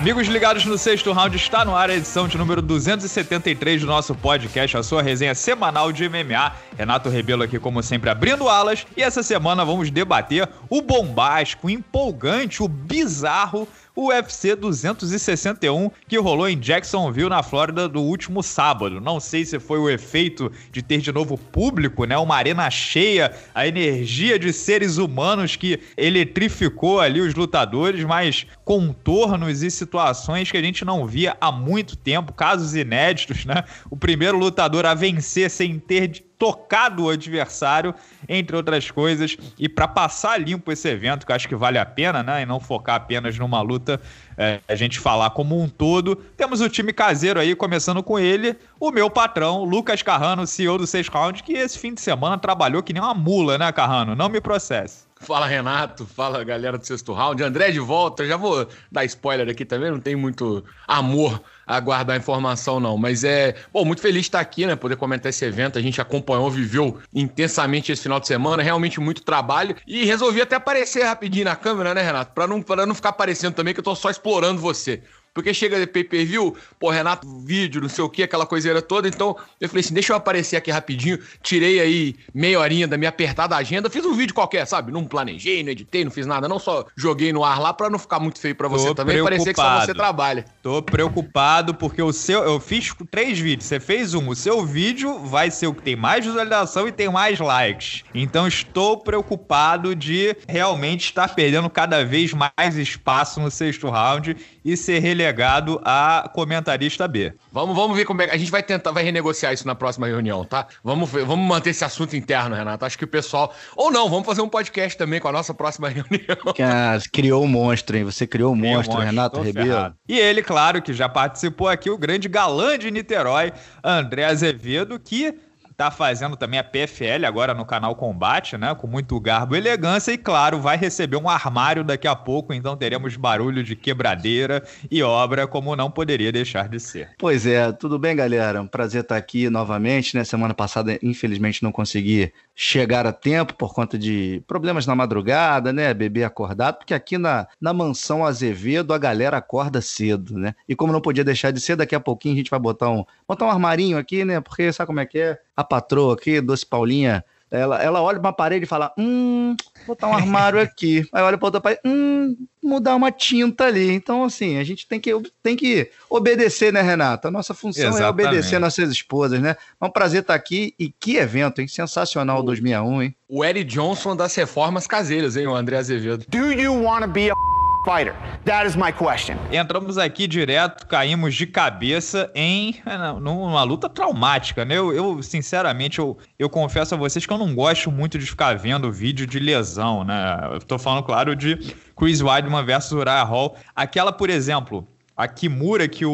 Amigos ligados no sexto round, está no ar a edição de número 273 do nosso podcast, a sua resenha semanal de MMA. Renato Rebelo aqui, como sempre, abrindo alas. E essa semana vamos debater o bombástico, o empolgante, o bizarro UFC 261 que rolou em Jacksonville, na Flórida, do último sábado. Não sei se foi o efeito de ter de novo público, né? Uma arena cheia, a energia de seres humanos que eletrificou ali os lutadores, mas contornos e situações que a gente não via há muito tempo, casos inéditos, né? O primeiro lutador a vencer sem ter tocado o adversário, entre outras coisas, e para passar limpo esse evento, que eu acho que vale a pena, né, e não focar apenas numa luta, é, a gente falar como um todo. Temos o time caseiro aí, começando com ele, o meu patrão, Lucas Carrano, CEO do Seis Round, que esse fim de semana trabalhou que nem uma mula, né, Carrano? Não me processe. Fala Renato, fala galera do sexto round. André de volta, já vou dar spoiler aqui também, não tem muito amor a guardar informação não, mas é, bom, muito feliz de estar aqui, né, poder comentar esse evento. A gente acompanhou, viveu intensamente esse final de semana, realmente muito trabalho. E resolvi até aparecer rapidinho na câmera, né, Renato, para não para não ficar aparecendo também que eu tô só explorando você. Porque chega de pay-per-view, pô, Renato, vídeo, não sei o que, aquela coiseira toda. Então, eu falei assim: deixa eu aparecer aqui rapidinho. Tirei aí meia horinha da minha apertada agenda. Fiz um vídeo qualquer, sabe? Não planejei, não editei, não fiz nada. Não só joguei no ar lá pra não ficar muito feio pra você Tô também. Parecer que só você trabalha. Tô preocupado porque o seu. Eu fiz três vídeos. Você fez um. O seu vídeo vai ser o que tem mais visualização e tem mais likes. Então, estou preocupado de realmente estar perdendo cada vez mais espaço no sexto round e ser relegado a comentarista B. Vamos, vamos ver como é que a gente vai tentar, vai renegociar isso na próxima reunião, tá? Vamos, ver, vamos manter esse assunto interno, Renato. Acho que o pessoal. Ou não, vamos fazer um podcast também com a nossa próxima reunião. Ah, criou o um monstro, hein? Você criou o um monstro, monstro, Renato Ribeiro. E ele, claro, que já participou aqui, o grande galã de Niterói, André Azevedo, que tá fazendo também a PFL agora no canal Combate, né? Com muito garbo e elegância. E claro, vai receber um armário daqui a pouco, então teremos barulho de quebradeira e obra, como não poderia deixar de ser. Pois é, tudo bem, galera? Um prazer estar aqui novamente, né? Semana passada, infelizmente, não consegui chegar a tempo por conta de problemas na madrugada, né? Bebê acordado, porque aqui na, na mansão Azevedo a galera acorda cedo, né? E como não podia deixar de ser, daqui a pouquinho a gente vai botar um, botar um armarinho aqui, né? Porque sabe como é que é? A patroa aqui, Doce Paulinha, ela, ela olha para uma parede e fala: Hum, botar um armário aqui. Aí olha para outra parede: Hum, mudar uma tinta ali. Então, assim, a gente tem que, tem que obedecer, né, Renata? A nossa função Exatamente. é obedecer nossas esposas, né? É um prazer estar aqui e que evento, hein? Sensacional o 2001, hein? O Eric Johnson das reformas caseiras, hein, o André Azevedo. Do you want to be a fighter? That is my question. Entramos aqui direto, caímos de cabeça em é, numa luta traumática, né? Eu, eu, sinceramente, eu, eu confesso a vocês que eu não gosto muito de ficar vendo vídeo de lesão, né? Eu tô falando, claro, de Chris Weidman versus Uriah Hall. Aquela, por exemplo, a Kimura que o,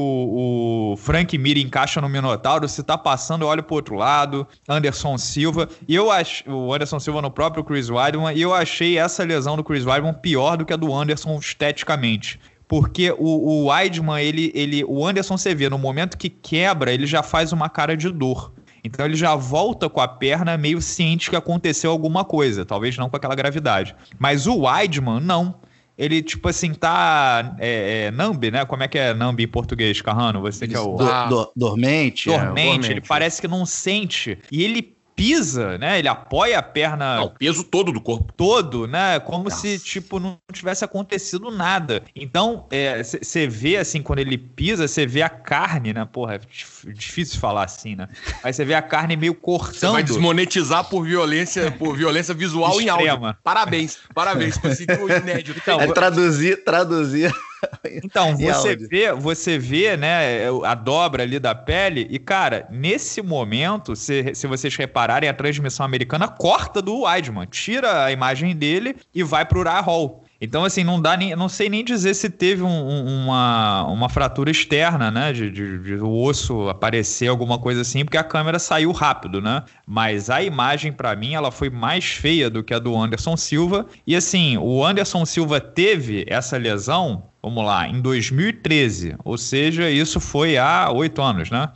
o Frank Mir encaixa no Minotauro, se tá passando, eu olho pro outro lado, Anderson Silva, e eu acho, o Anderson Silva no próprio Chris Weidman, e eu achei essa lesão do Chris Weidman pior do que a do Anderson esteticamente. Porque o, o Weidman, ele, ele, o Anderson você vê, no momento que quebra, ele já faz uma cara de dor. Então ele já volta com a perna meio ciente que aconteceu alguma coisa, talvez não com aquela gravidade. Mas o Weidman, não ele, tipo assim, tá. É, é, Nambi, né? Como é que é Nambi em português, Carrano? Você que é o. Do, do, dormente? Dormente, é, dormente, ele parece que não sente. E ele pisa, né? Ele apoia a perna. Não, o peso todo do corpo. Todo, né? Como Nossa. se, tipo, não tivesse acontecido nada. Então, você é, vê, assim, quando ele pisa, você vê a carne, né? Porra, é difícil falar assim, né? Aí você vê a carne meio cortando. Você vai desmonetizar por violência, por violência visual Extrema. em áudio. Parabéns, parabéns. Conseguiu inédito. Então, é traduzir, traduzir então, você vê, você vê, né, a dobra ali da pele, e, cara, nesse momento, se, se vocês repararem, a transmissão americana corta do Weidman, tira a imagem dele e vai pro Uriah Hall. Então, assim, não dá nem. Não sei nem dizer se teve um, um, uma, uma fratura externa, né? De, de, de, o osso aparecer, alguma coisa assim, porque a câmera saiu rápido, né? Mas a imagem, para mim, ela foi mais feia do que a do Anderson Silva. E assim, o Anderson Silva teve essa lesão, vamos lá, em 2013. Ou seja, isso foi há oito anos, né?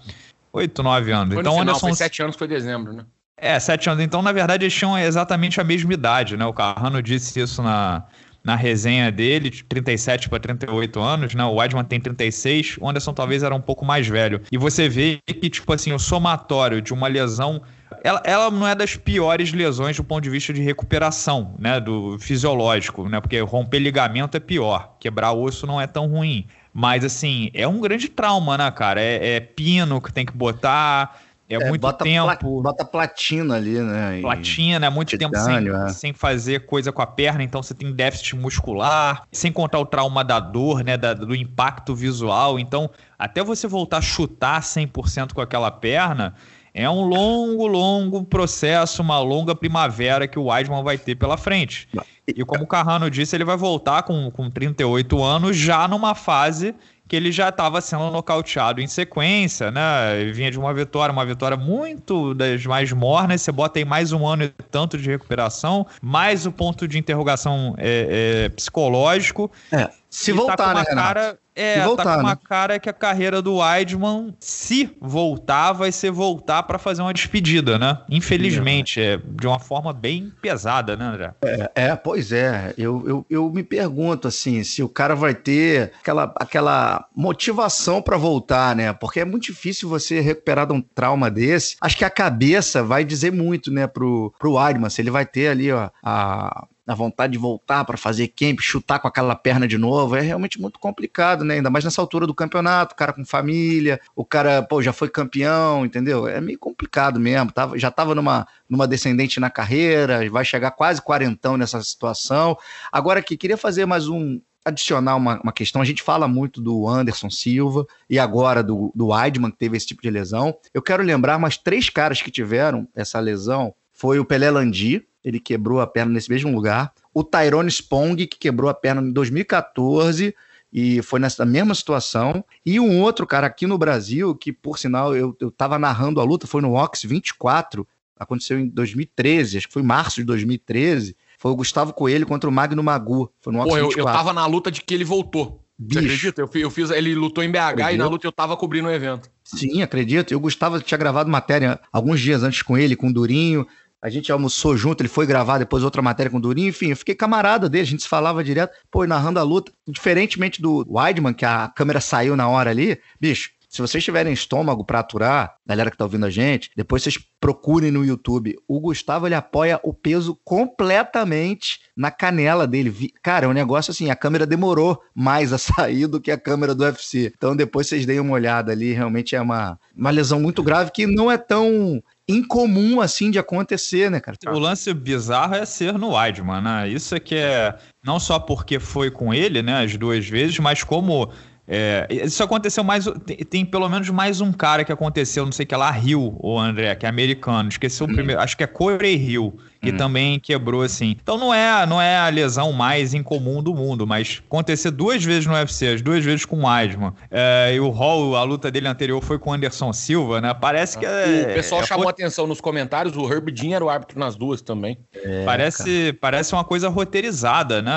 Oito, nove anos. Foi então, final, Anderson. Foi sete anos, foi dezembro, né? É, sete anos. Então, na verdade, eles tinham exatamente a mesma idade, né? O Carrano disse isso na, na resenha dele, 37 para 38 anos, né? O Weidman tem 36, o Anderson talvez era um pouco mais velho. E você vê que, tipo assim, o somatório de uma lesão ela, ela, não é das piores lesões do ponto de vista de recuperação, né? Do fisiológico, né? Porque romper ligamento é pior, quebrar osso não é tão ruim. Mas, assim, é um grande trauma, né, cara? É, é pino que tem que botar, é, é muito bota tempo. Pla, bota platina ali, né? Platina, é muito titânio, tempo sem, é. sem, fazer coisa com a perna, então você tem déficit muscular, sem contar o trauma da dor, né? Da, do impacto visual. Então, até você voltar a chutar 100% com aquela perna. É um longo, longo processo, uma longa primavera que o Weidman vai ter pela frente. E como o Carrano disse, ele vai voltar com, com 38 anos, já numa fase que ele já estava sendo nocauteado em sequência, né? Vinha de uma vitória, uma vitória muito das mais mornas. Você bota aí mais um ano e tanto de recuperação, mais o ponto de interrogação é, é, psicológico. É. Se voltar, tá né, cara, é, se voltar, tá com uma né? cara que a carreira do Weidman, se voltar, vai ser voltar para fazer uma despedida, né? Infelizmente, é de uma forma bem pesada, né, André? É, é pois é. Eu, eu, eu me pergunto, assim, se o cara vai ter aquela, aquela motivação para voltar, né? Porque é muito difícil você recuperar de um trauma desse. Acho que a cabeça vai dizer muito, né, pro, pro Weidman, se ele vai ter ali, ó, a a vontade de voltar para fazer camp, chutar com aquela perna de novo, é realmente muito complicado, né? Ainda mais nessa altura do campeonato, o cara com família, o cara, pô, já foi campeão, entendeu? É meio complicado mesmo. Tava, já estava numa, numa descendente na carreira, vai chegar quase quarentão nessa situação. Agora que queria fazer mais um, adicionar uma, uma, questão. A gente fala muito do Anderson Silva e agora do, do Weidman, que teve esse tipo de lesão. Eu quero lembrar mais três caras que tiveram essa lesão. Foi o Pelé Landi, ele quebrou a perna nesse mesmo lugar. O Tyrone Spong, que quebrou a perna em 2014 e foi nessa mesma situação. E um outro cara aqui no Brasil, que por sinal eu, eu tava narrando a luta, foi no Ox 24, aconteceu em 2013, acho que foi março de 2013. Foi o Gustavo Coelho contra o Magno Magu. Foi no Ox Pô, eu, 24. eu tava na luta de que ele voltou. Bicho. Você acredita? Eu fiz, eu fiz, ele lutou em BH acredito. e na luta eu tava cobrindo o evento. Sim, acredito. Eu, Gustavo, tinha gravado matéria alguns dias antes com ele, com o Durinho. A gente almoçou junto, ele foi gravar depois outra matéria com o Durinho, enfim, eu fiquei camarada dele, a gente se falava direto, pô, narrando a luta. Diferentemente do Weidman, que a câmera saiu na hora ali, bicho, se vocês tiverem estômago para aturar, galera que tá ouvindo a gente, depois vocês procurem no YouTube. O Gustavo ele apoia o peso completamente na canela dele. Cara, é um negócio assim, a câmera demorou mais a sair do que a câmera do UFC. Então depois vocês deem uma olhada ali, realmente é uma, uma lesão muito grave que não é tão incomum assim de acontecer, né, cara? O lance bizarro é ser no Weidman, né? Isso é que é não só porque foi com ele, né, as duas vezes, mas como é, isso aconteceu mais. Tem, tem, pelo menos mais um cara que aconteceu, não sei que é lá, Rio, o André, que é americano. Esqueci o hum. primeiro. Acho que é Corey Hill que hum. também quebrou assim. Então não é, não é a lesão mais incomum do mundo, mas acontecer duas vezes no UFC, as duas vezes com o Weidman. É, e o Hall, a luta dele anterior foi com o Anderson Silva, né? Parece que é, O pessoal é, chamou é, atenção nos comentários, o Herb Dean era o árbitro nas duas também. É, parece, parece uma coisa roteirizada, né?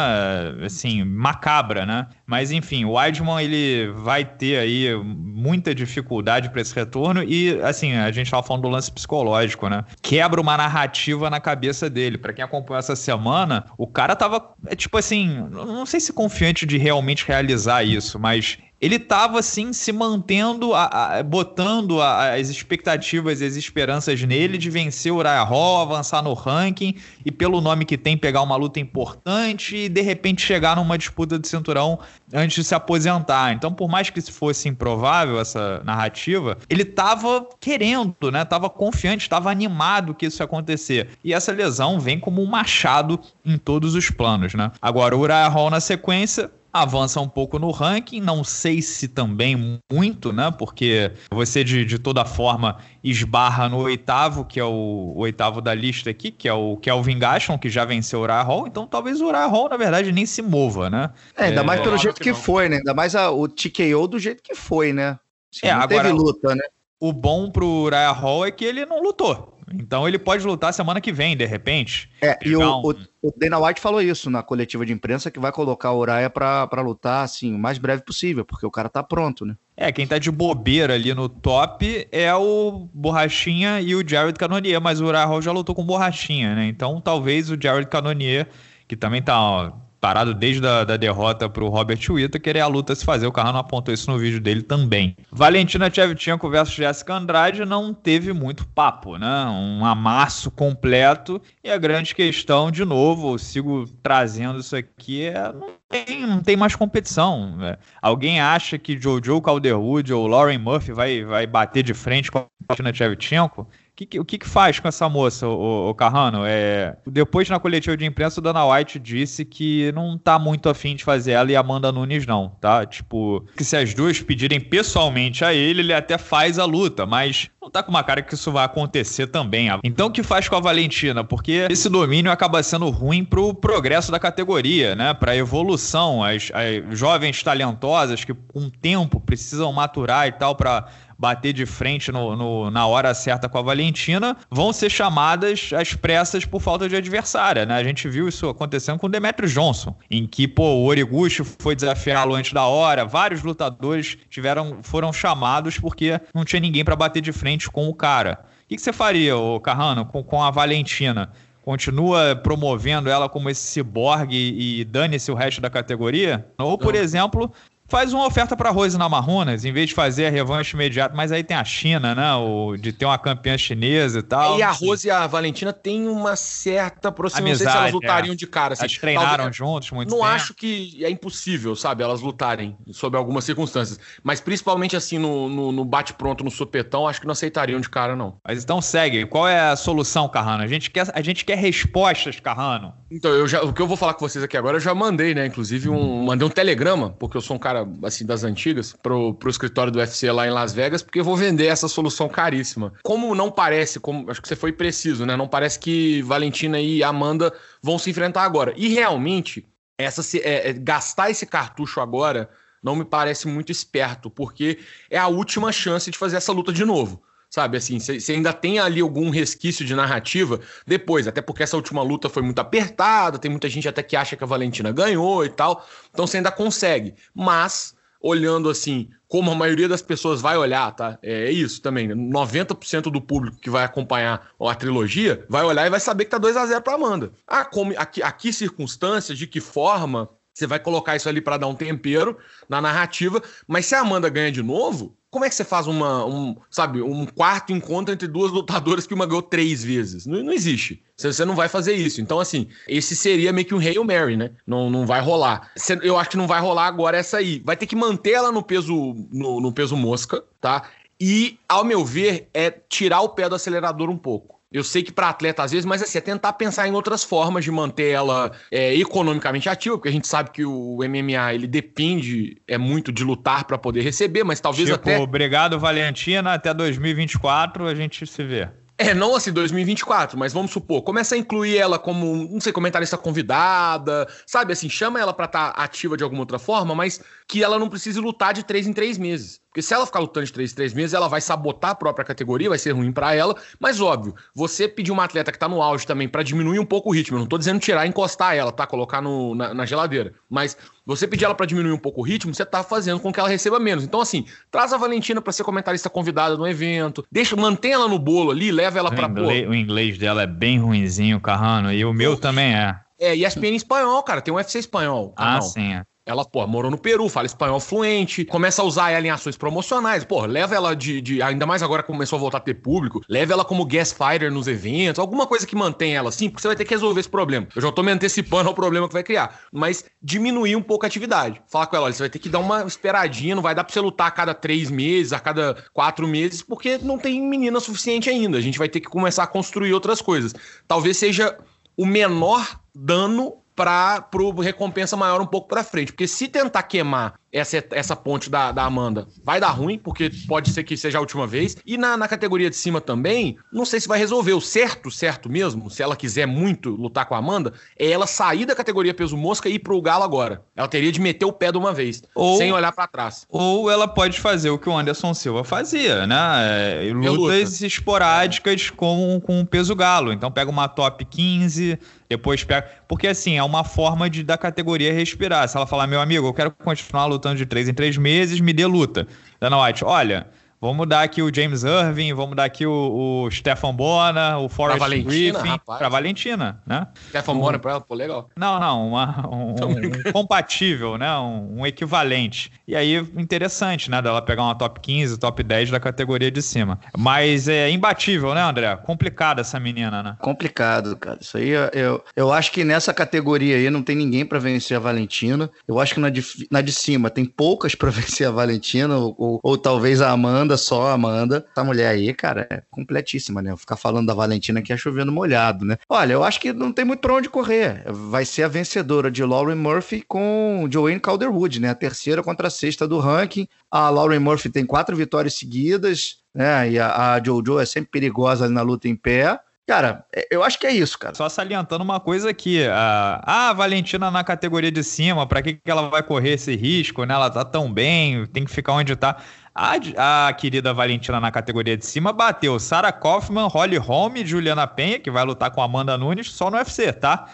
Assim, macabra, né? Mas enfim, o Weidman ele vai ter aí muita dificuldade para esse retorno e assim, a gente tava falando do lance psicológico, né? Quebra uma narrativa na cabeça cabeça dele. Para quem acompanhou essa semana, o cara tava, é, tipo assim, não sei se confiante de realmente realizar isso, mas ele estava assim se mantendo, a, a, botando a, as expectativas e as esperanças nele de vencer o Uriah Hall, avançar no ranking e pelo nome que tem pegar uma luta importante e de repente chegar numa disputa de cinturão antes de se aposentar. Então, por mais que isso fosse improvável essa narrativa, ele estava querendo, né? Tava confiante, estava animado que isso ia acontecer. E essa lesão vem como um machado em todos os planos, né? Agora o Uriah Hall na sequência avança um pouco no ranking, não sei se também muito, né? Porque você de, de toda forma esbarra no oitavo, que é o, o oitavo da lista aqui, que é o Kelvin Gaston, que já venceu o Uriah Hall, então talvez o Uriah Hall, na verdade, nem se mova, né? É, ainda é, mais pelo jeito que, que foi, né? Ainda mais a, o TKO do jeito que foi, né? Assim, é, não agora, teve luta, né? O bom pro Uriah Hall é que ele não lutou. Então ele pode lutar semana que vem, de repente. É, e o, um... o, Dana White falou isso na coletiva de imprensa, que vai colocar o Uraia para lutar, assim, o mais breve possível, porque o cara tá pronto, né? É, quem tá de bobeira ali no top é o Borrachinha e o Jared Cannonier, mas o Hall já lutou com Borrachinha, né? Então talvez o Jared Cannonier, que também tá ó, parado desde a da derrota pro Robert Whittaker, é a luta se fazer. O Carrano apontou isso no vídeo dele também. Valentina Shevchenko versus Jessica Andrade não teve muito papo, né? Um amasso completo. E a grande questão, de novo, eu sigo trazendo isso aqui, é não tem, não tem mais competição. Né? Alguém acha que Jojo Calderwood ou Lauren Murphy vai, vai bater de frente com a Valentina Shevchenko? Que, o que, que, faz com essa moça, o, o Carrano? É, depois, na coletiva de imprensa, o Dana White disse que não tá muito afim de fazer ela e Amanda Nunes, não, tá? Tipo, que se as duas pedirem pessoalmente a ele, ele até faz a luta, mas não tá com uma cara que isso vai acontecer também. Então, o que faz com a Valentina? Porque esse domínio acaba sendo ruim pro progresso da categoria, né? Pra evolução. As, as jovens talentosas que, com o tempo, precisam maturar e tal para bater de frente no, no, na hora certa com a Valentina, vão ser chamadas às pressas por falta de adversária, né? A gente viu isso acontecendo com o Demetrio Johnson, em que, pô, o Origuchi foi desafiá-lo antes da hora, vários lutadores tiveram, foram chamados porque não tinha ninguém para bater de frente com o cara. O que, que você faria, ô Carrano, com, com a Valentina? continua promovendo ela como esse ciborgue e dane-se o resto da categoria? Ou, por Não. exemplo, faz uma oferta para Rose Namajunas, em vez de fazer a revanche imediata, mas aí tem a China, né? O, de ter uma campeã chinesa e tal. E a Rose e a Valentina têm uma certa proximidade. Amizade, não sei se elas lutariam é. de cara. Assim. Elas treinaram Talvez, juntos muito Não tempo. acho que é impossível, sabe? Elas lutarem sob algumas circunstâncias. Mas principalmente assim, no, no, no bate-pronto, no supetão, acho que não aceitariam de cara, não. Mas então segue. Qual é a solução, Carrano? A gente quer, a gente quer respostas, Carrano. Então, eu já, o que eu vou falar com vocês aqui agora, eu já mandei, né? Inclusive, um, mandei um telegrama, porque eu sou um cara assim das antigas pro, pro escritório do UFC lá em Las Vegas, porque eu vou vender essa solução caríssima. Como não parece, como acho que você foi preciso, né? Não parece que Valentina e Amanda vão se enfrentar agora. E realmente, essa é, é, gastar esse cartucho agora não me parece muito esperto, porque é a última chance de fazer essa luta de novo sabe? Assim, você ainda tem ali algum resquício de narrativa depois, até porque essa última luta foi muito apertada, tem muita gente até que acha que a Valentina ganhou e tal, então você ainda consegue. Mas, olhando assim, como a maioria das pessoas vai olhar, tá? É isso também, 90% do público que vai acompanhar a trilogia vai olhar e vai saber que tá 2 a 0 para Amanda. Ah, como, a que circunstâncias, de que forma, você vai colocar isso ali para dar um tempero na narrativa, mas se a Amanda ganha de novo, como é que você faz uma, um, sabe, um quarto encontro entre duas lutadoras que uma ganhou três vezes? Não, não existe. Você, não vai fazer isso. Então, assim, esse seria meio que um Hail Mary, né? Não, não vai rolar. Eu acho que não vai rolar agora essa aí. Vai ter que manter ela no peso, no, no peso mosca, tá? E, ao meu ver, é tirar o pé do acelerador um pouco. Eu sei que para atleta às vezes, mas assim, é tentar pensar em outras formas de manter ela é, economicamente ativa, porque a gente sabe que o MMA ele depende é muito de lutar para poder receber, mas talvez tipo, até. Obrigado, Valentina. Até 2024 a gente se vê. É, não assim 2024, mas vamos supor, começa a incluir ela como, não sei, comentarista convidada, sabe? Assim, chama ela para estar tá ativa de alguma outra forma, mas que ela não precise lutar de três em três meses. Porque se ela ficar lutando de três em três meses, ela vai sabotar a própria categoria, vai ser ruim para ela. Mas óbvio, você pedir uma atleta que tá no auge também para diminuir um pouco o ritmo, eu não tô dizendo tirar encostar ela, tá? Colocar no, na, na geladeira. Mas você pedir ela para diminuir um pouco o ritmo, você tá fazendo com que ela receba menos. Então, assim, traz a Valentina para ser comentarista convidada no evento, deixa, mantém ela no bolo ali, leva ela para O inglês dela é bem ruinzinho, Carrano, e o meu também é. É, e ESPN espanhol, cara, tem um UFC espanhol. Ah, sim. É. Ela, pô, morou no Peru, fala espanhol fluente, começa a usar ela em ações promocionais. Pô, leva ela de, de, Ainda mais agora que começou a voltar a ter público, leva ela como guest fighter nos eventos, alguma coisa que mantém ela assim, porque você vai ter que resolver esse problema. Eu já tô me antecipando ao problema que vai criar. Mas diminuir um pouco a atividade. Falar com ela, olha, você vai ter que dar uma esperadinha, não vai dar pra você lutar a cada três meses, a cada quatro meses, porque não tem menina suficiente ainda. A gente vai ter que começar a construir outras coisas. Talvez seja o menor dano para recompensa maior um pouco para frente. Porque se tentar queimar essa, essa ponte da, da Amanda vai dar ruim, porque pode ser que seja a última vez. E na, na categoria de cima também, não sei se vai resolver. O certo, certo mesmo, se ela quiser muito lutar com a Amanda, é ela sair da categoria peso mosca e ir pro Galo agora. Ela teria de meter o pé de uma vez, ou, sem olhar para trás. Ou ela pode fazer o que o Anderson Silva fazia, né? É, lutas luta. esporádicas com, com o peso galo. Então pega uma top 15, depois pega. Porque assim, é uma forma de da categoria respirar. Se ela falar, meu amigo, eu quero continuar lutando de três em três meses, me dê luta. Dana White, olha, Vamos dar aqui o James Irving, vamos dar aqui o, o Stefan Bona, o Forrest pra Valentina, Griffin. Rapaz. Pra Valentina, né? Stefan Bona pra ela, pô, legal. Não, não, uma, um, um compatível, né? Um, um, equivalente. E aí, interessante, né? Dela pegar uma top 15, top 10 da categoria de cima. Mas é imbatível, né, André? Complicada essa menina, né? Complicado, cara. Isso aí, eu, eu acho que nessa categoria aí não tem ninguém para vencer a Valentina. Eu acho que na de, na de cima tem poucas para vencer a Valentina, ou, ou, ou talvez a Amanda Amanda, só Amanda. Essa mulher aí, cara, é completíssima, né? Ficar falando da Valentina que é chovendo molhado, né? Olha, eu acho que não tem muito pra onde correr. Vai ser a vencedora de Lauren Murphy com Joanne Calderwood, né? A terceira contra a sexta do ranking. A Lauren Murphy tem quatro vitórias seguidas, né? E a, a Jojo é sempre perigosa na luta em pé. Cara, é, eu acho que é isso, cara. Só salientando uma coisa aqui. A, a Valentina na categoria de cima, para que, que ela vai correr esse risco, né? Ela tá tão bem, tem que ficar onde tá. A, a querida Valentina na categoria de cima bateu Sarah Kaufman, Holly Holm e Juliana Penha, que vai lutar com Amanda Nunes, só no UFC, tá?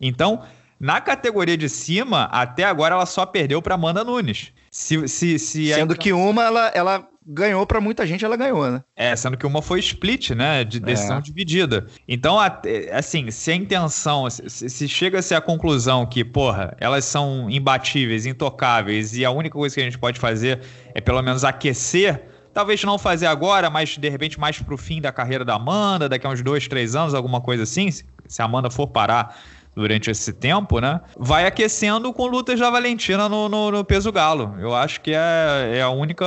Então, na categoria de cima, até agora ela só perdeu para Amanda Nunes. Se, se, se Sendo que uma ela, ela ganhou para muita gente, ela ganhou, né? É, sendo que uma foi split, né? De decisão é. dividida. Então, assim, se a intenção, se, se chega-se à conclusão que, porra, elas são imbatíveis, intocáveis, e a única coisa que a gente pode fazer é pelo menos aquecer talvez não fazer agora, mas de repente mais pro fim da carreira da Amanda, daqui a uns dois, três anos, alguma coisa assim, se a Amanda for parar durante esse tempo, né? Vai aquecendo com lutas da Valentina no, no, no, peso galo. Eu acho que é, é a única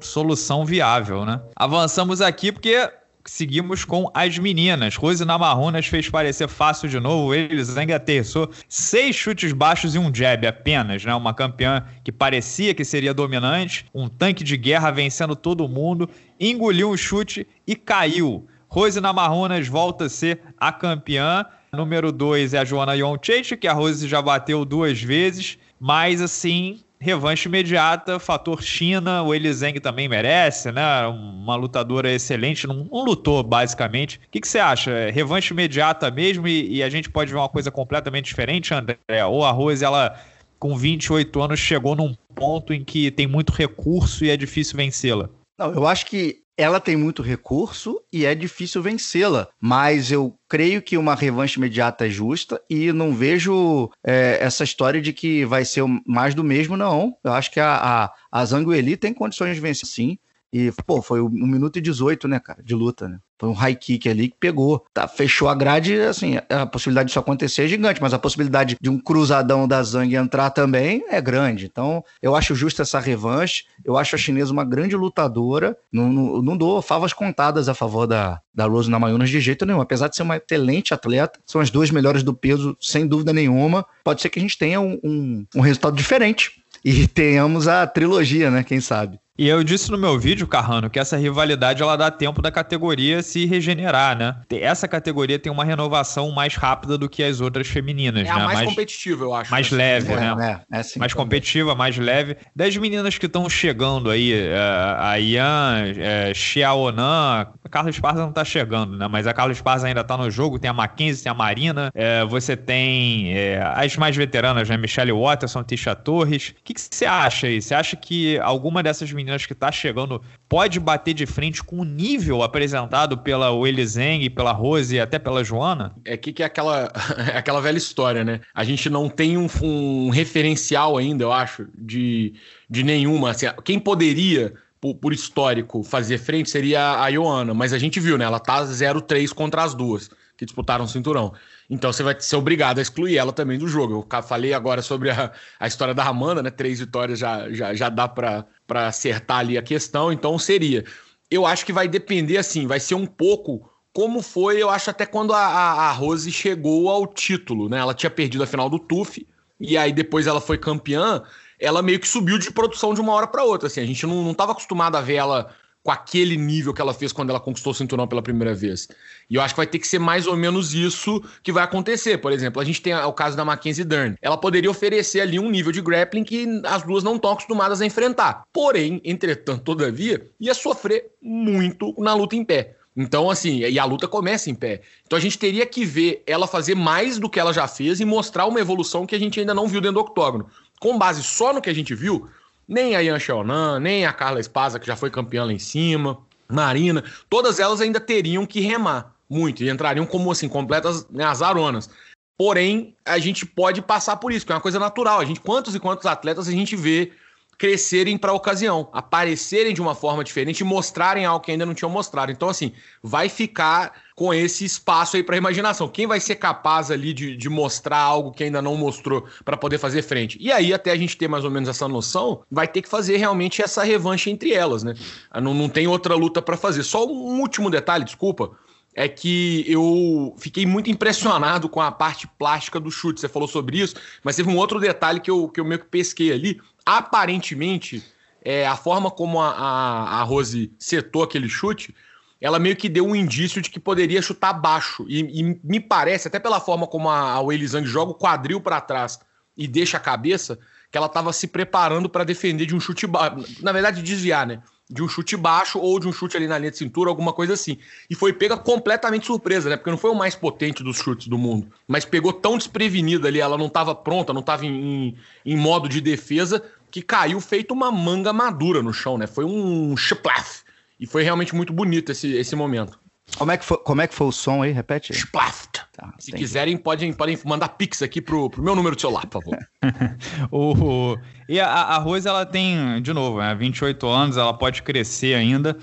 solução viável, né? Avançamos aqui porque seguimos com as meninas. Rose Namarrunas fez parecer fácil de novo. Eles ainda terçou seis chutes baixos e um jab apenas, né? Uma campeã que parecia que seria dominante, um tanque de guerra vencendo todo mundo, engoliu um chute e caiu. Rose Namarrunas volta a ser a campeã. Número 2 é a Joana Yonchete, que a Rose já bateu duas vezes, mas assim, revanche imediata, fator China, o Elizeng também merece, né? Uma lutadora excelente, não, não lutou basicamente. O que, que você acha? É revanche imediata mesmo e, e, a gente pode ver uma coisa completamente diferente, André? Ou a Rose, ela com 28 anos chegou num ponto em que tem muito recurso e é difícil vencê-la? Não, eu acho que ela tem muito recurso e é difícil vencê-la. Mas eu creio que uma revanche imediata é justa e não vejo é, essa história de que vai ser mais do mesmo, não. Eu acho que a, a, a Zangueli tem condições de vencer sim. E, pô, foi 1 minuto e 18, né, cara, de luta, né? Foi um high kick ali que pegou. Tá, fechou a grade, assim, a possibilidade disso acontecer é gigante, mas a possibilidade de um cruzadão da Zhang entrar também é grande. Então, eu acho justa essa revanche. Eu acho a chinesa uma grande lutadora. Não, não, não dou favas contadas a favor da, da Rose Namajunas de jeito nenhum. Apesar de ser uma excelente atleta, são as duas melhores do peso, sem dúvida nenhuma. Pode ser que a gente tenha um, um, um resultado diferente e tenhamos a trilogia, né? Quem sabe? E eu disse no meu vídeo, Carrano, que essa rivalidade ela dá tempo da categoria se regenerar, né? Essa categoria tem uma renovação mais rápida do que as outras femininas, é né? A mais, mais competitiva, eu acho. Mais leve, é, né? É, é assim, mais competitiva, mais leve. Das meninas que estão chegando aí, é, a Ian, é, Xiaonan, a Carla Esparza não tá chegando, né? Mas a Carla Esparza ainda tá no jogo, tem a Mackenzie, tem a Marina, é, você tem é, as mais veteranas, né? Michelle Watterson, Tisha Torres. O que você acha aí? Você acha que alguma dessas meninas que está chegando pode bater de frente com o nível apresentado pela Willy Zeng, pela Rose e até pela Joana? É que, que é aquela, é aquela velha história, né? A gente não tem um, um referencial ainda, eu acho, de, de nenhuma. Assim, quem poderia por, por, histórico, fazer frente seria a Joana, mas a gente viu, né? Ela tá 0-3 contra as duas que disputaram o cinturão. Então você vai ser obrigado a excluir ela também do jogo. Eu falei agora sobre a, a história da Amanda, né? Três vitórias já, já, já dá para acertar ali a questão, então seria. Eu acho que vai depender, assim, vai ser um pouco como foi, eu acho, até quando a, a, a Rose chegou ao título, né? Ela tinha perdido a final do TUF, e aí depois ela foi campeã, ela meio que subiu de produção de uma hora para outra, assim, a gente não estava acostumado a ver ela com aquele nível que ela fez quando ela conquistou o cinturão pela primeira vez. E eu acho que vai ter que ser mais ou menos isso que vai acontecer. Por exemplo, a gente tem o caso da Mackenzie Dern. Ela poderia oferecer ali um nível de grappling que as duas não estão acostumadas a enfrentar. Porém, entretanto, todavia, ia sofrer muito na luta em pé. Então, assim, e a luta começa em pé. Então a gente teria que ver ela fazer mais do que ela já fez e mostrar uma evolução que a gente ainda não viu dentro do octógono. Com base só no que a gente viu, Nem a Yan Xiaonan, nem a Carla Espasa, que já foi campeã lá em cima, Marina, todas elas ainda teriam que remar muito e entrariam como assim, completas né, azaronas. Porém, a gente pode passar por isso, que é uma coisa natural. A gente, quantos e quantos atletas a gente vê crescerem para a ocasião, aparecerem de uma forma diferente mostrarem algo que ainda não tinham mostrado. Então, assim, vai ficar com esse espaço aí para imaginação. Quem vai ser capaz ali de, de mostrar algo que ainda não mostrou para poder fazer frente? E aí, até a gente ter mais ou menos essa noção, vai ter que fazer realmente essa revanche entre elas, né? Não, não tem outra luta para fazer. Só um último detalhe, desculpa é que eu fiquei muito impressionado com a parte plástica do chute. Você falou sobre isso, mas teve um outro detalhe que eu, que eu meio que pesquei ali. Aparentemente, é, a forma como a, a, a Rose setou aquele chute, ela meio que deu um indício de que poderia chutar baixo. E, e me parece, até pela forma como a, Zhang joga o quadril para trás e deixa a cabeça, que ela estava se preparando para defender de um chute baixo. Na verdade, desviar, né? de um chute baixo ou de um chute ali na linha de cintura, alguma coisa assim. E foi pega completamente surpresa, né? Porque não foi o mais potente dos chutes do mundo, mas pegou tão desprevenida ali, ela não estava pronta, não estava em, em, em, modo de defesa, que caiu feito uma manga madura no chão, né? Foi um chaplaf. E foi realmente muito bonito esse, esse momento. Como é, que foi, como é que foi o som aí? Repete. Splaft. Tá, Se entendi. quiserem, podem, podem mandar pix aqui pro, pro meu número de celular, por favor. o, e a, a Rose, ela tem, de novo, né, 28 anos, ela pode crescer ainda.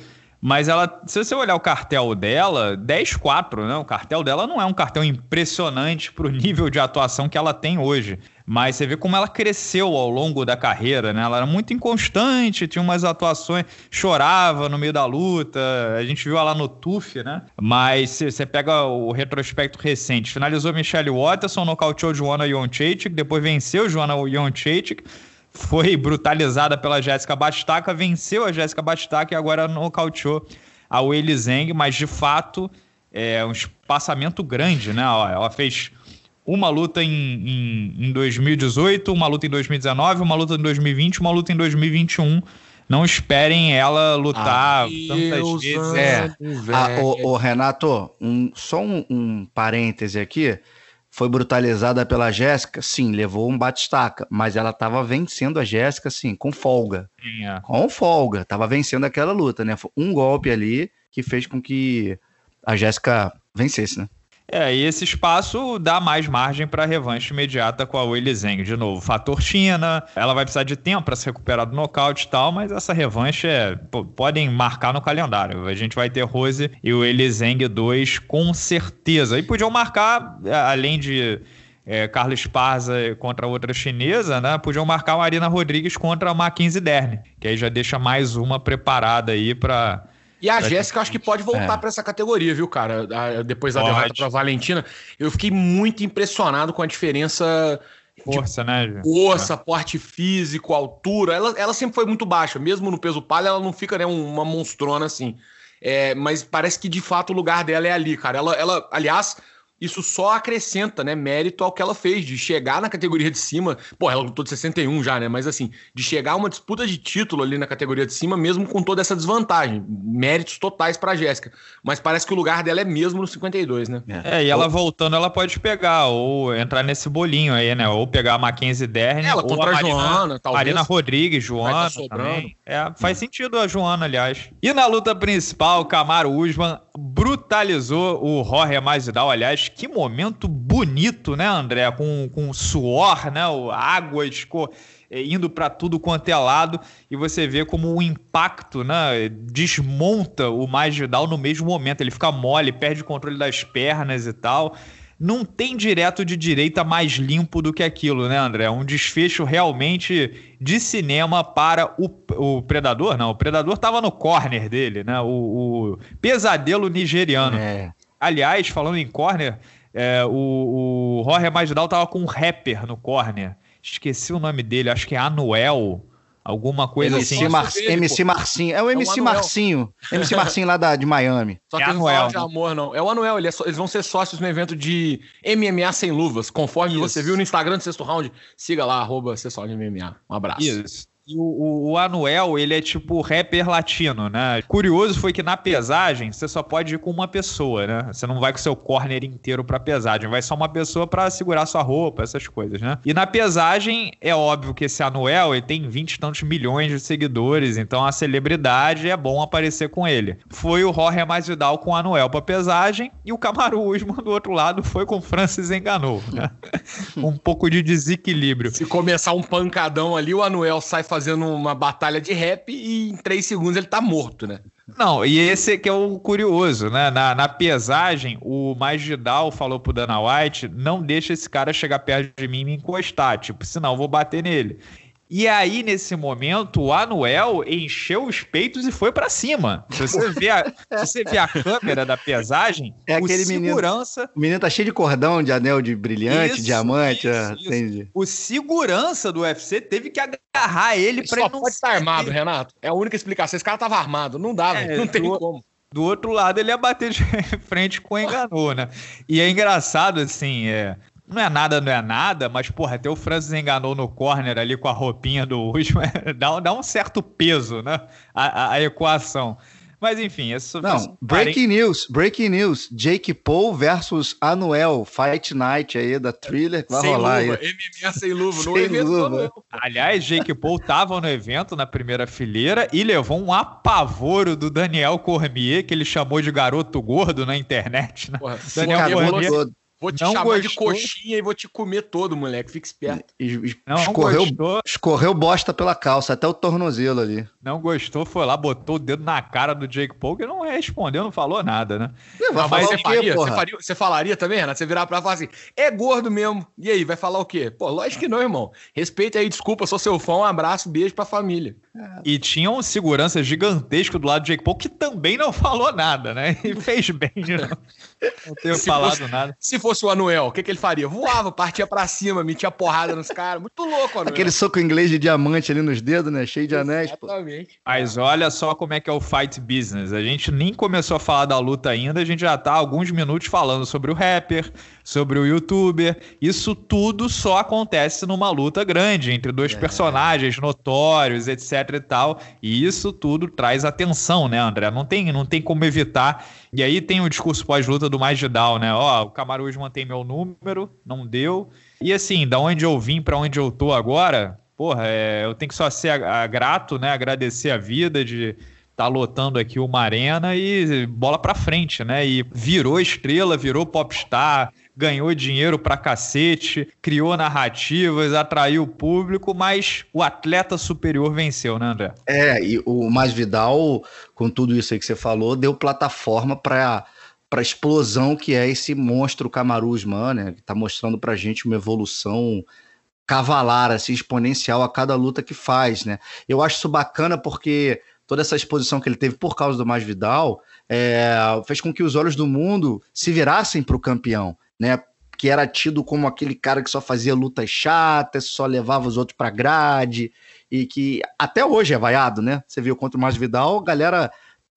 Mas ela, se você olhar o cartel dela, 10-4, né? O cartel dela não é um cartel impressionante para o nível de atuação que ela tem hoje. Mas você vê como ela cresceu ao longo da carreira, né? Ela era muito inconstante, tinha umas atuações, chorava no meio da luta. A gente viu ela no TUF, né? Mas você pega o retrospecto recente, finalizou Michelle Watterson, nocauteou Joanna Jonchaitik, depois venceu Joanna Jonchaitik foi brutalizada pela Jéssica Bastaca, venceu a Jéssica Bastaca e agora nocauteou a Weili Zeng, mas de fato é um espaçamento grande, né? Ela fez uma luta em, em, em 2018, uma luta em 2019, uma luta em 2020, uma luta em 2021 não esperem ela lutar tantas vezes. É. Ah, o, o, Renato, um, só um, um parêntese aqui foi brutalizada pela Jéssica, sim, levou um batistaca, mas ela estava vencendo a Jéssica, sim, com folga. Sim, é. Com folga, estava vencendo aquela luta, né? Foi um golpe ali que fez com que a Jéssica vencesse, né? É, e esse espaço dá mais margem para revanche imediata com a Weili Zeng. De novo, fator China, ela vai precisar de tempo para se recuperar do nocaute e tal, mas essa revanche é, podem marcar no calendário. A gente vai ter Rose e o Weili Zeng 2 com certeza. E podiam marcar, é, além de é, Carlos Esparza contra outra chinesa, né? Podiam marcar a Marina Rodrigues contra a Mackenzie Dern, que aí já deixa mais uma preparada aí para e a Jéssica, acho que pode voltar é. para essa categoria, viu, cara? Depois da pode. derrota para Valentina. Eu fiquei muito impressionado com a diferença. Força, né? Força, é. porte físico, altura. Ela, ela sempre foi muito baixa. Mesmo no peso palha, ela não fica né, uma monstrona assim. É, mas parece que de fato o lugar dela é ali, cara. Ela, ela aliás, isso só acrescenta, né, mérito ao que ela fez, de chegar na categoria de cima. Pô, ela lutou de 61 já, né? Mas assim, de chegar a uma disputa de título ali na categoria de cima, mesmo com toda essa desvantagem. Méritos totais pra Jéssica. Mas parece que o lugar dela é mesmo no 52, né? É, é e ela voltando, ela pode pegar, ou entrar nesse bolinho aí, né? Ou pegar a Mackenzie Dern, ela ou contra a, Marina, Joana, talvez. Marina Rodrigues, Joana tá também. É, faz hum. sentido a Joana, aliás. E na luta principal, Camaro Usman brutalizou o Jorge Masvidal. Aliás, que momento bonito, né, André? Com, com suor, né? A água esco... É, indo para tudo quanto é lado e você vê como o impacto, né, desmonta o Masvidal no mesmo momento. Ele fica mole, perde o controle das pernas e tal. Não tem direto de direita mais limpo do que aquilo, né, André? Um desfecho realmente de cinema para o, o Predador. Não, o Predador estava no corner dele, né? O, o pesadelo nigeriano. É. Aliás, falando em corner, é, o, o Jorge Masvidal tava com um rapper no corner. Esqueci o nome dele, acho que é Anuel. Alguma coisa MC assim. Mar dele, MC Marcinho. É o MC é o Marcinho. MC Marcinho lá da, de Miami. Só que é Anuel. de amor, não. É o Anuel. Ele é eles vão ser sócios no evento de MMA sem luvas. Conforme Isso. você viu no Instagram do Sexto Round, siga lá, arroba MMA. Um abraço. Isso. E o, o, o, Anuel, ele é tipo rapper latino, né? Curioso foi que na pesagem você só pode ir com uma pessoa, né? Você não vai com seu corner inteiro pra pesagem, vai só uma pessoa para segurar sua roupa, essas coisas, né? E na pesagem, é óbvio que esse Anuel, ele tem 20 e tantos milhões de seguidores, então a celebridade é bom aparecer com ele. Foi o Jorge Masvidal com o Anuel pra pesagem e o Kamaru Usman do outro lado foi com o Francis Enganou, né? um pouco de desequilíbrio. Se começar um pancadão ali, o Anuel sai fazendo uma batalha de rap e em três segundos ele tá morto, né? Não, e esse que é o curioso, né? Na, na pesagem, o Magidal falou pro Dana White: não deixa esse cara chegar perto de mim e me encostar, tipo, senão eu vou bater nele. E aí, nesse momento, o Anuel encheu os peitos e foi para cima. Se você vê a, se você vê a câmera da pesagem, é aquele segurança. Menino, o menino tá cheio de cordão, de anel de brilhante, isso, diamante. Isso, é, isso. O segurança do UFC teve que agarrar ele para ele não pode estar armado, Renato. É a única explicação. Esse cara tava armado. Não dava, é, não tem do, como. Do outro lado, ele ia bater de frente com o Enganou, né? E é engraçado, assim, é, não é nada, não é nada, mas, porra, até o Francis enganou no corner ali com a roupinha do Usman, dá, dá um certo peso, né? A, a, a equação. Mas enfim, isso. Não, breaking news, breaking news. Jake Paul versus Anuel, Fight Night aí da Thriller que vai sem rolar luva, aí. MMA sem luva, sem no evento luva. Aliás, Jake Paul tava no evento na primeira fileira e levou um apavoro do Daniel Cormier, que ele chamou de garoto gordo na internet. Né? Porra, Daniel Cormier. Vou te não chamar gostou. de coxinha e vou te comer todo, moleque. Fica esperto. Não, escorreu, não escorreu bosta pela calça, até o tornozelo ali. Não gostou, foi lá, botou o dedo na cara do Jake Paul, que não respondeu, não falou nada, né? Não, mas você, faria, você, faria, você falaria também, Renato? Você virar pra falar assim, é gordo mesmo. E aí, vai falar o quê? Pô, lógico que não, irmão. Respeita aí, desculpa, sou seu fã, um abraço, beijo pra família. E tinha um segurança gigantesco do lado do Jake Paul que também não falou nada, né? E fez bem de não, ter se falado fosse, nada. Se fosse o Anuel, o que, que ele faria? Voava, partia pra cima, metia porrada nos caras. Muito louco, Anuel. Aquele soco inglês de diamante ali nos dedos, né? Cheio de anéis. Exatamente. Mas olha só como é que é o fight business. A gente nem começou a falar da luta ainda, a gente já tá há alguns minutos falando sobre o rapper, sobre o youtuber. Isso tudo só acontece numa luta grande entre dois é. personagens notórios, etc e tal. E isso tudo traz atenção, né, André? Não tem, não tem como evitar. E aí tem o discurso pós-luta do Magidal, né? Ó, o Camaruz mantém meu número, não deu. E assim, da onde eu vim para onde eu tô agora, porra, é, eu tenho que só ser a, a, grato, né? Agradecer a vida de tá lotando aqui uma arena e bola para frente, né? E virou estrela, virou popstar, ganhou dinheiro pra cacete, criou narrativas, atraiu o público, mas o atleta superior venceu, né, André? É, e o Masvidal, com tudo isso aí que você falou, deu plataforma para para explosão que é esse monstro Camaruzman, né? Que tá mostrando pra gente uma evolução cavalar, assim, exponencial a cada luta que faz, né? Eu acho isso bacana porque toda essa exposição que ele teve por causa do Masvidal é, fez com que os olhos do mundo se virassem para o campeão né? Que era tido como aquele cara que só fazia lutas chatas, só levava os outros pra grade, e que até hoje é vaiado, né? Você viu contra o Masvidal, galera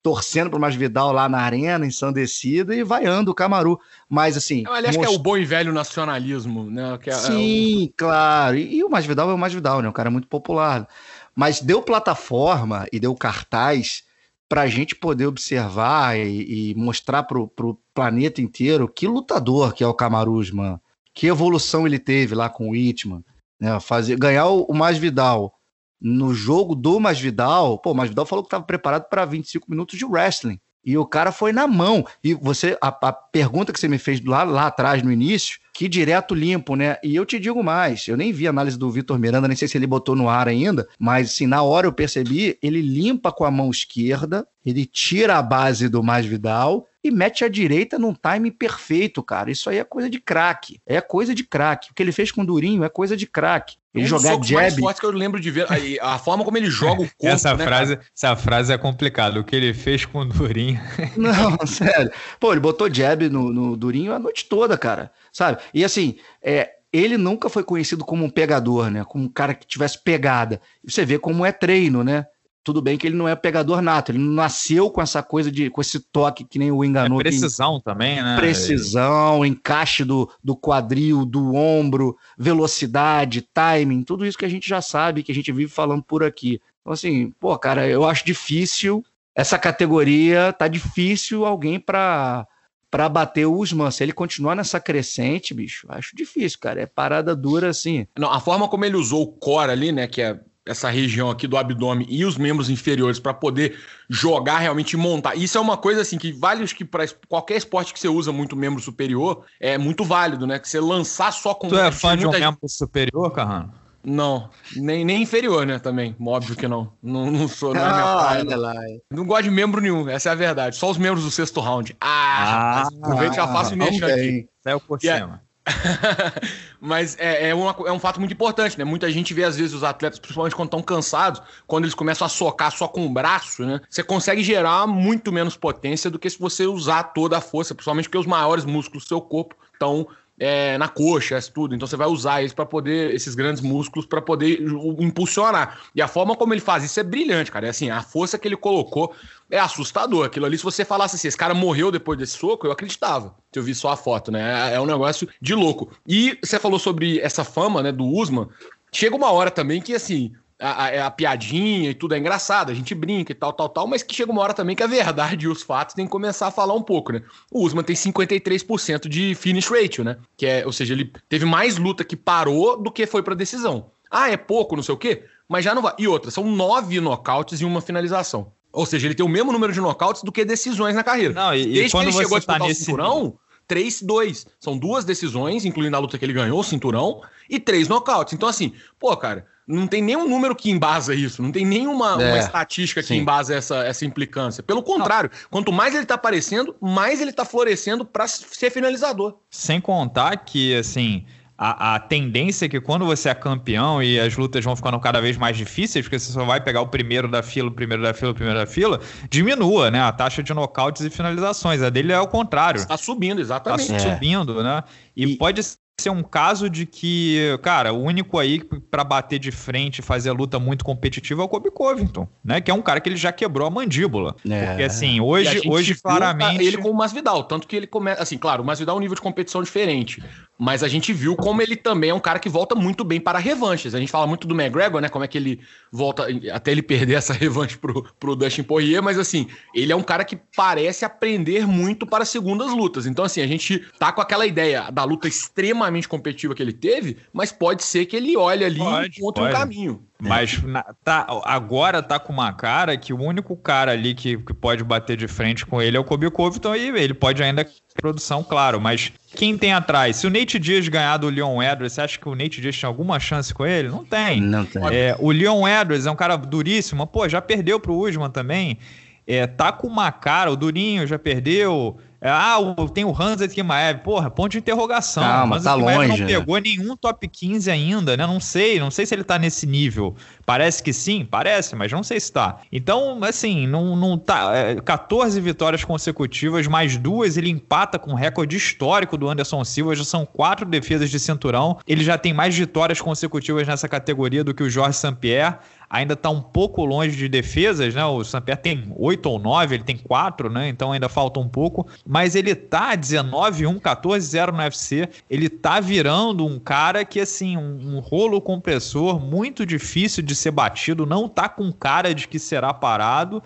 torcendo pro Masvidal lá na arena, ensandecida, e vaiando o Camaru. Mas assim. Eu, aliás, most... que é o bom e velho nacionalismo, né? É, Sim, é o... claro. E, e, o Masvidal é o Masvidal, né? Um cara muito popular. Mas deu plataforma e deu cartaz para a gente poder observar e, e mostrar para o planeta inteiro que lutador que é o Camaruz, mano. Que evolução ele teve lá com o Itman. Né? Fazer, ganhar o, o Masvidal no jogo do Masvidal. Pô, o Masvidal falou que estava preparado para 25 minutos de wrestling. E o cara foi na mão. E você, a, a, pergunta que você me fez lá, lá atrás, no início, que direto limpo, né? E eu te digo mais, eu nem vi a análise do Vitor Miranda, nem sei se ele botou no ar ainda, mas assim, na hora eu percebi, ele limpa com a mão esquerda, ele tira a base do Masvidal e mete a direita num time perfeito, cara. Isso aí é coisa de craque. É coisa de craque. O que ele fez com o Durinho é coisa de craque. Ele um jogar jab. mais forte que eu lembro de ver. A, a forma como ele joga o corpo. Essa, né, frase, essa frase é complicada. O que ele fez com o Durinho. Não, sério. Pô, ele botou jab no, no Durinho a noite toda, cara. Sabe? E assim, é, ele nunca foi conhecido como um pegador, né? Como um cara que tivesse pegada. Você vê como é treino, né? Tudo bem que ele não é pegador nato, ele não nasceu com essa coisa de com esse toque que nem o enganou. É precisão também, né? Precisão, encaixe do, do quadril, do ombro, velocidade, timing, tudo isso que a gente já sabe, que a gente vive falando por aqui. Então, assim, pô, cara, eu acho difícil essa categoria, tá difícil alguém para para bater o Usman. Se ele continuar nessa crescente, bicho, acho difícil, cara. É parada dura assim. Não, a forma como ele usou o core ali, né, que é essa região aqui do abdômen e os membros inferiores para poder jogar realmente e montar. Isso é uma coisa assim que vale que para qualquer esporte que você usa muito membro superior é muito válido, né? Que você lançar só com Tu é fã de um membro superior, Carrano? Não, nem, nem inferior, né? Também, óbvio que não. Não, não sou, não é minha ah, praia, não. não gosto de membro nenhum, essa é a verdade. Só os membros do sexto round. Ah, ah aproveita já faço o mexer aqui. Saiu por cima. Mas é, é, uma, é, um fato muito importante, né? Muita gente vê, às vezes, os atletas, principalmente quando estão cansados, quando eles começam a socar só com o braço, né? Você consegue gerar muito menos potência do que se você usar toda a força, principalmente porque os maiores músculos do seu corpo estão é, na coxa, tudo. Então você vai usar eles para poder, esses grandes músculos, para poder impulsionar. E a forma como ele faz isso é brilhante, cara. É assim, a força que ele colocou é assustador. Aquilo ali, se você falasse assim, esse cara morreu depois desse soco, eu acreditava. Se eu vi só a foto, né? É, é um negócio de louco. E você falou sobre essa fama, né, do Usman. Chega uma hora também que, assim, a, a, a, piadinha e tudo é engraçado, a gente brinca e tal, tal, tal, mas que chega uma hora também que a verdade e os fatos tem que começar a falar um pouco, né? O Usman tem 53% de finish ratio, né? Que é, ou seja, ele teve mais luta que parou do que foi para decisão. Ah, é pouco, não sei o quê, mas já não vai. E outra, são nove nocautes e uma finalização. Ou seja, ele tem o mesmo número de nocautes do que decisões na carreira. Não, e, Desde e quando que ele chegou a disputar tá o cinturão, 3-2. São duas decisões, incluindo a luta que ele ganhou, o cinturão, e três nocautes. Então, assim, pô, cara, não tem nenhum número que embasa isso, não tem nenhuma é, estatística que sim. embasa essa, essa implicância. Pelo contrário, não. quanto mais ele tá aparecendo, mais ele tá florescendo para ser finalizador. Sem contar que, assim, a, a, tendência é que quando você é campeão e as lutas vão ficando cada vez mais difíceis, porque você só vai pegar o primeiro da fila, o primeiro da fila, o primeiro da fila, diminua, né? A taxa de nocautes e finalizações. A dele é o contrário. Está subindo, exatamente. Está subindo, né? E, e, pode ser um caso de que, cara, o único aí para bater de frente e fazer a luta muito competitiva é o Kobe Covington, né? Que é um cara que ele já quebrou a mandíbula. É. Porque assim, hoje, hoje claramente. Ele com o Masvidal, tanto que ele começa. Assim, claro, o Masvidal é um nível de competição diferente. Mas a gente viu como ele também é um cara que volta muito bem para revanches. A gente fala muito do McGregor, né? Como é que ele volta até ele perder essa revanche pro, pro Dustin Poirier, mas assim, ele é um cara que parece aprender muito para segundas lutas. Então, assim, a gente tá com aquela ideia da luta extremamente competitiva que ele teve, mas pode ser que ele olhe ali pode, e encontre pode. um caminho. Mas na, tá, agora tá com uma cara que o único cara ali que, que pode bater de frente com ele é o Kobe Covington e ele pode ainda produção, claro, mas quem tem atrás? Se o Nate Diaz ganhar do Leon Edwards, você acha que o Nate Diaz tinha alguma chance com ele? Não tem. Não tem. É, o Leon Edwards é um cara duríssimo, pô, já perdeu pro Usman também. É, tá com uma cara, o Durinho já perdeu. É, ah, tem o Hansa Kimaev. Porra, ponto de interrogação. Calma, tá longe. não né? pegou nenhum top 15 ainda, né? Não sei, não sei se ele tá nesse nível. Parece que sim, parece, mas não sei se tá. Então, assim, não, não tá. É, 14 vitórias consecutivas, mais duas, ele empata com o recorde histórico do Anderson Silva. Já são quatro defesas de cinturão. Ele já tem mais vitórias consecutivas nessa categoria do que o Jorge St-Pierre ainda está um pouco longe de defesas, né? O Samper tem 8 ou 9, ele tem 4, né? Então ainda falta um pouco. Mas ele tá 19-1, 14-0 no UFC. Ele tá virando um cara que, assim, um, um, rolo compressor muito difícil de ser batido, não tá com cara de que será parado.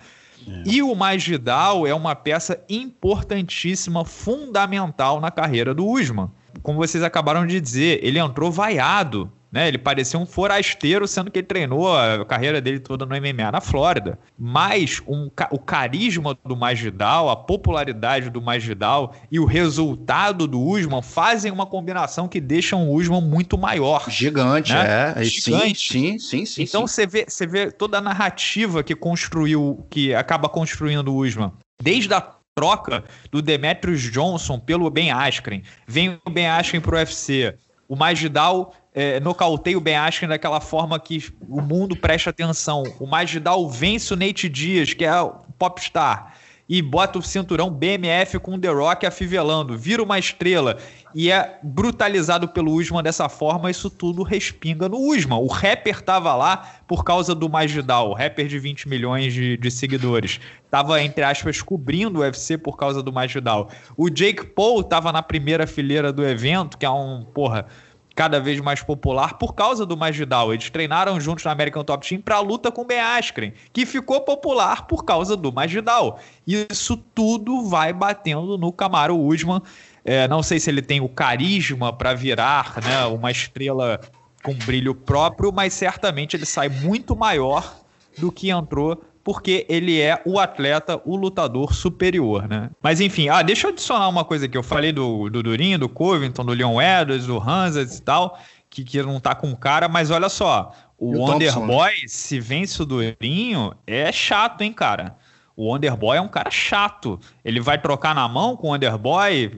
É. E o Mais Vidal é uma peça importantíssima, fundamental na carreira do Usman. Como vocês acabaram de dizer, ele entrou vaiado né? Ele parecia um forasteiro, sendo que ele treinou a carreira dele toda no MMA na Flórida. Mas um, o carisma do Masvidal, a popularidade do Masvidal e o resultado do Usman fazem uma combinação que deixa o Usman muito maior. Gigante, né? é. Gigante. Sim, sim, sim. sim então sim. Você, vê, você vê toda a narrativa que construiu, que acaba construindo o Usman. Desde a troca do Demetrius Johnson pelo Ben Askren. Vem o Ben Askren pro UFC. O Masvidal é, nocauteia o Ben Askren daquela forma que o mundo presta atenção. O Masvidal vence o Nate Diaz, que é o popstar. e bota o cinturão BMF com The Rock afivelando, vira uma estrela e é brutalizado pelo Usman dessa forma, isso tudo respinga no Usman. O rapper tava lá por causa do Magidal, o rapper de 20 milhões de, de seguidores. Tava, entre aspas, cobrindo o UFC por causa do Magidal. O Jake Paul tava na primeira fileira do evento, que é um, porra, cada vez mais popular por causa do Magidal. Eles treinaram juntos na American Top Team para a luta com o Ben Askren, que ficou popular por causa do Magidal. Isso tudo vai batendo no Camaro Usman. É, não sei se ele tem o carisma para virar né, uma estrela com brilho próprio, mas certamente ele sai muito maior do que entrou porque ele é o atleta, o lutador superior, né? Mas enfim, ah, deixa eu adicionar uma coisa aqui. Eu falei do, do Durinho, do Covington, do Leon Edwards, do Hanses e tal, que, que não tá com cara, mas olha só, o, o Wonderboy, se vence o Durinho, é chato, hein, cara? O Wonderboy é um cara chato. Ele vai trocar na mão com o Wonderboy,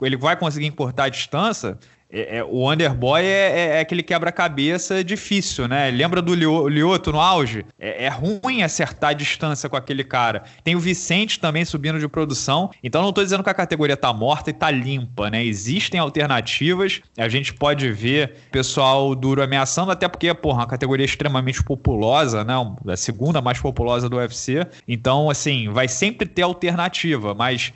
ele vai conseguir encurtar a distância. É, é, o Underboy é, é, é aquele quebra-cabeça difícil, né? Lembra do Lioto no auge? É, é, ruim acertar a distância com aquele cara. Tem o Vicente também subindo de produção. Então não estou dizendo que a categoria tá morta e tá limpa, né? Existem alternativas. A gente pode ver pessoal duro ameaçando, até porque, porra, uma categoria extremamente populosa, né? A segunda mais populosa do UFC. Então, assim, vai sempre ter alternativa. Mas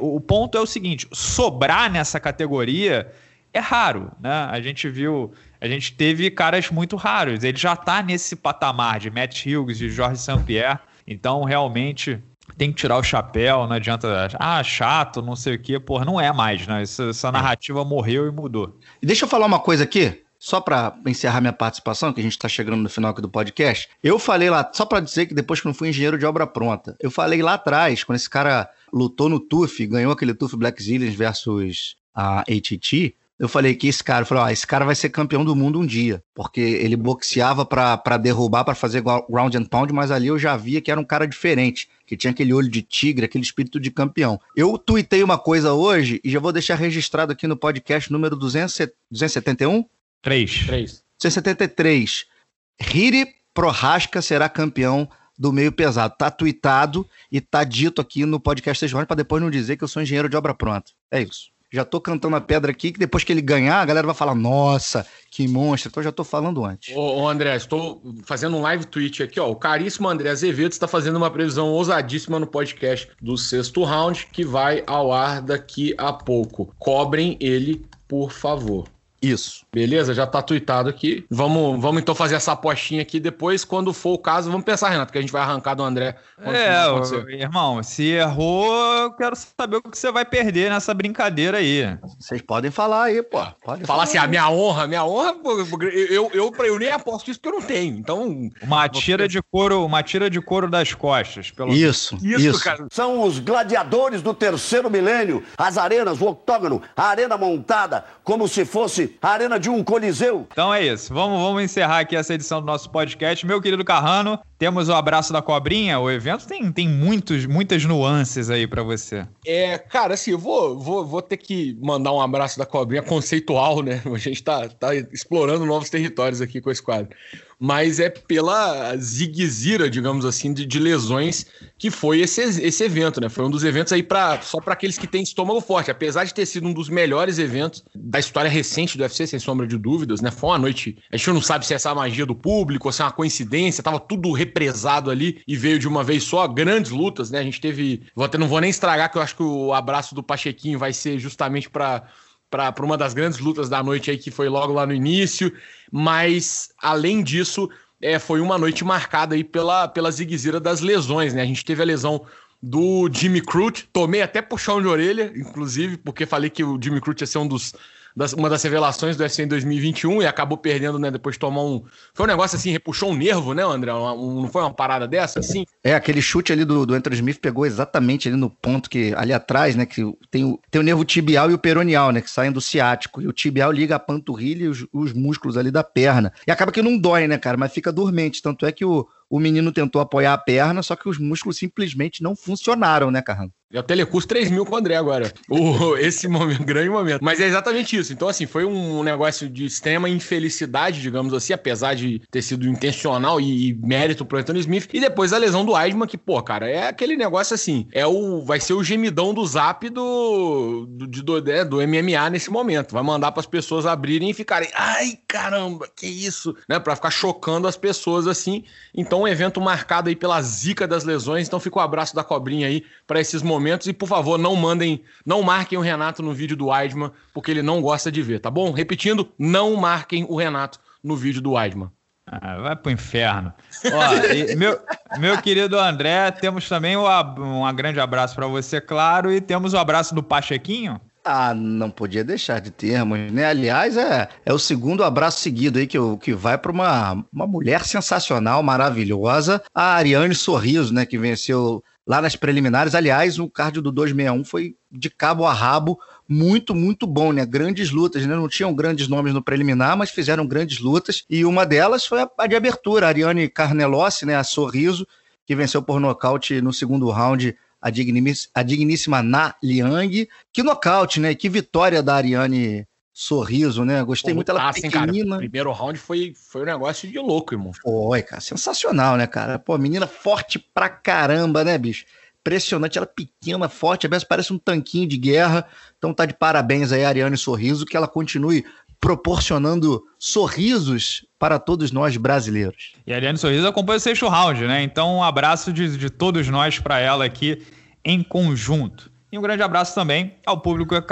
o ponto é o seguinte: sobrar nessa categoria é raro, né? A gente viu, a gente teve caras muito raros. Ele já tá nesse patamar de Matt Hughes, de Jorge St-Pierre. Então, realmente, tem que tirar o chapéu, não adianta, ah, chato, não sei o quê. Porra, não é mais, né? Essa, essa narrativa morreu e mudou. E deixa eu falar uma coisa aqui, só para encerrar minha participação, que a gente está chegando no final aqui do podcast. Eu falei lá, só para dizer que depois que não fui engenheiro de obra pronta, eu falei lá atrás, quando esse cara lutou no TUF, ganhou aquele TUF Black Zillions versus a ATT, eu falei que esse cara, eu falei, ó, esse cara vai ser campeão do mundo um dia, porque ele boxeava para derrubar, para fazer ground and pound, mas ali eu já via que era um cara diferente, que tinha aquele olho de tigre, aquele espírito de campeão. Eu tuitei uma coisa hoje e já vou deixar registrado aqui no podcast número 200, 271? 3. 3. 273. Hiri Prohaska será campeão do meio pesado. Tá tweetado e tá dito aqui no podcast para depois não dizer que eu sou engenheiro de obra pronta. É isso já tô cantando a pedra aqui, que depois que ele ganhar, a galera vai falar, nossa, que monstro. Então já tô falando antes. Ô, ô André, estou fazendo um live tweet aqui, ó. O caríssimo André Azevedo está fazendo uma previsão ousadíssima no podcast do sexto round, que vai ao ar daqui a pouco. Cobrem ele, por favor. Isso. Beleza? Já tá tweetado aqui. Vamos, vamos então fazer essa apostinha aqui. Depois, quando for o caso, vamos pensar, Renato, que a gente vai arrancar do André. É, irmão, se errou, eu quero saber o que você vai perder nessa brincadeira aí. Vocês podem falar aí, pô. Pode falar, falar assim, a minha honra, minha honra, eu, eu, eu, eu nem aposto isso porque eu não tenho. Então. Uma tira de couro, uma tira de couro das costas. Pelo... Isso, isso, isso. Cara. São os gladiadores do terceiro milênio. As arenas, o octógono, a arena montada, como se fosse a arena de um coliseu. Então é isso. Vamos, vamos encerrar aqui essa edição do nosso podcast. Meu querido Carrano, temos o abraço da cobrinha. O evento tem, tem muitos, muitas nuances aí para você. É, cara, assim, eu vou, vou, vou ter que mandar um abraço da cobrinha conceitual, né? A gente tá, tá explorando novos territórios aqui com esse quadro mas é pela ziguezira, digamos assim, de, de, lesões que foi esse, esse evento, né? Foi um dos eventos aí para só para aqueles que têm estômago forte, apesar de ter sido um dos melhores eventos da história recente do UFC, sem sombra de dúvidas, né? Foi uma noite, a gente não sabe se é essa magia do público, ou se é uma coincidência, tava tudo represado ali e veio de uma vez só, grandes lutas, né? A gente teve, vou até não vou nem estragar que eu acho que o abraço do Pachequinho vai ser justamente para para uma das grandes lutas da noite aí, que foi logo lá no início. Mas, além disso, é, foi uma noite marcada aí pela, pela ziguezira das lesões, né? A gente teve a lesão do Jimmy Crute, tomei até puxão de orelha, inclusive, porque falei que o Jimmy Crute ia ser um dos das, uma das revelações do UFC em 2021 e acabou perdendo, né? Depois de tomar um. Foi um negócio assim, repuxou um nervo, né, André? Um, não foi uma parada dessa, assim? É, aquele chute ali do, do Anthony Smith pegou exatamente ali no ponto que, ali atrás, né? Que tem o, tem o nervo tibial e o peronial, né? Que saem do ciático. E o tibial liga a panturrilha e os, os músculos ali da perna. E acaba que não dói, né, cara? Mas fica dormente. Tanto é que o, o menino tentou apoiar a perna, só que os músculos simplesmente não funcionaram, né, Carrano? É o Telecurso 3 mil com o André agora. O, esse momento, grande momento. Mas é exatamente isso. Então, assim, foi um negócio de extrema infelicidade, digamos assim, apesar de ter sido intencional e, e mérito pro Anthony Smith. E depois a lesão do Weidman, que, pô, cara, é aquele negócio assim. É o. Vai ser o gemidão do zap do, do, de, do, é, do MMA nesse momento. Vai mandar para as pessoas abrirem e ficarem. Ai, caramba, que isso? Né? Pra ficar chocando as pessoas assim. Então, um evento marcado aí pela zica das lesões. Então, fica o abraço da cobrinha aí para esses momentos. E, por favor, não mandem, não marquem o Renato no vídeo do Weidman, porque ele não gosta de ver, tá bom? Repetindo, não marquem o Renato no vídeo do Weidman. Ah, vai pro inferno. Ó, meu, meu querido André, temos também um, um grande abraço para você, claro, e temos o abraço do Pachequinho. Ah, não podia deixar de termos, né? Aliás, é, é o segundo abraço seguido aí que, que vai para uma, uma mulher sensacional, maravilhosa, a Ariane Sorriso, né? Que venceu lá nas preliminares. Aliás, o cardio do 261 foi de cabo a rabo, muito, muito bom, né? Grandes lutas, né? Não tinham grandes nomes no preliminar, mas fizeram grandes lutas. E uma delas foi a, de abertura, a Ariane Carnelossi, né? A Sorriso, que venceu por nocaute no segundo round a, a digníssima Na Liang. Que nocaute, né? Que vitória da Ariane sorriso, né? Gostei Pô, muito dela assim, pequenina. Cara, primeiro round foi, foi um negócio de louco, irmão. Foi, cara, sensacional, né, cara? Pô, menina forte pra caramba, né, bicho? Impressionante, ela pequena, forte, a parece um tanquinho de guerra. Então tá de parabéns aí, Ariane Sorriso, que ela continue proporcionando sorrisos para todos nós brasileiros. E a Ariane Sorriso acompanha o sexto round, né? Então um abraço de, de todos nós para ela aqui em conjunto. E um grande abraço também ao público que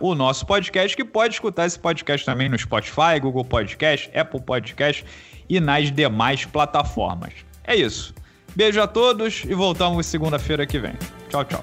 o nosso podcast, que pode escutar esse podcast também no Spotify, Google Podcast, Apple Podcast e nas demais plataformas. É isso. Beijo a todos e voltamos segunda-feira que vem. Tchau, tchau.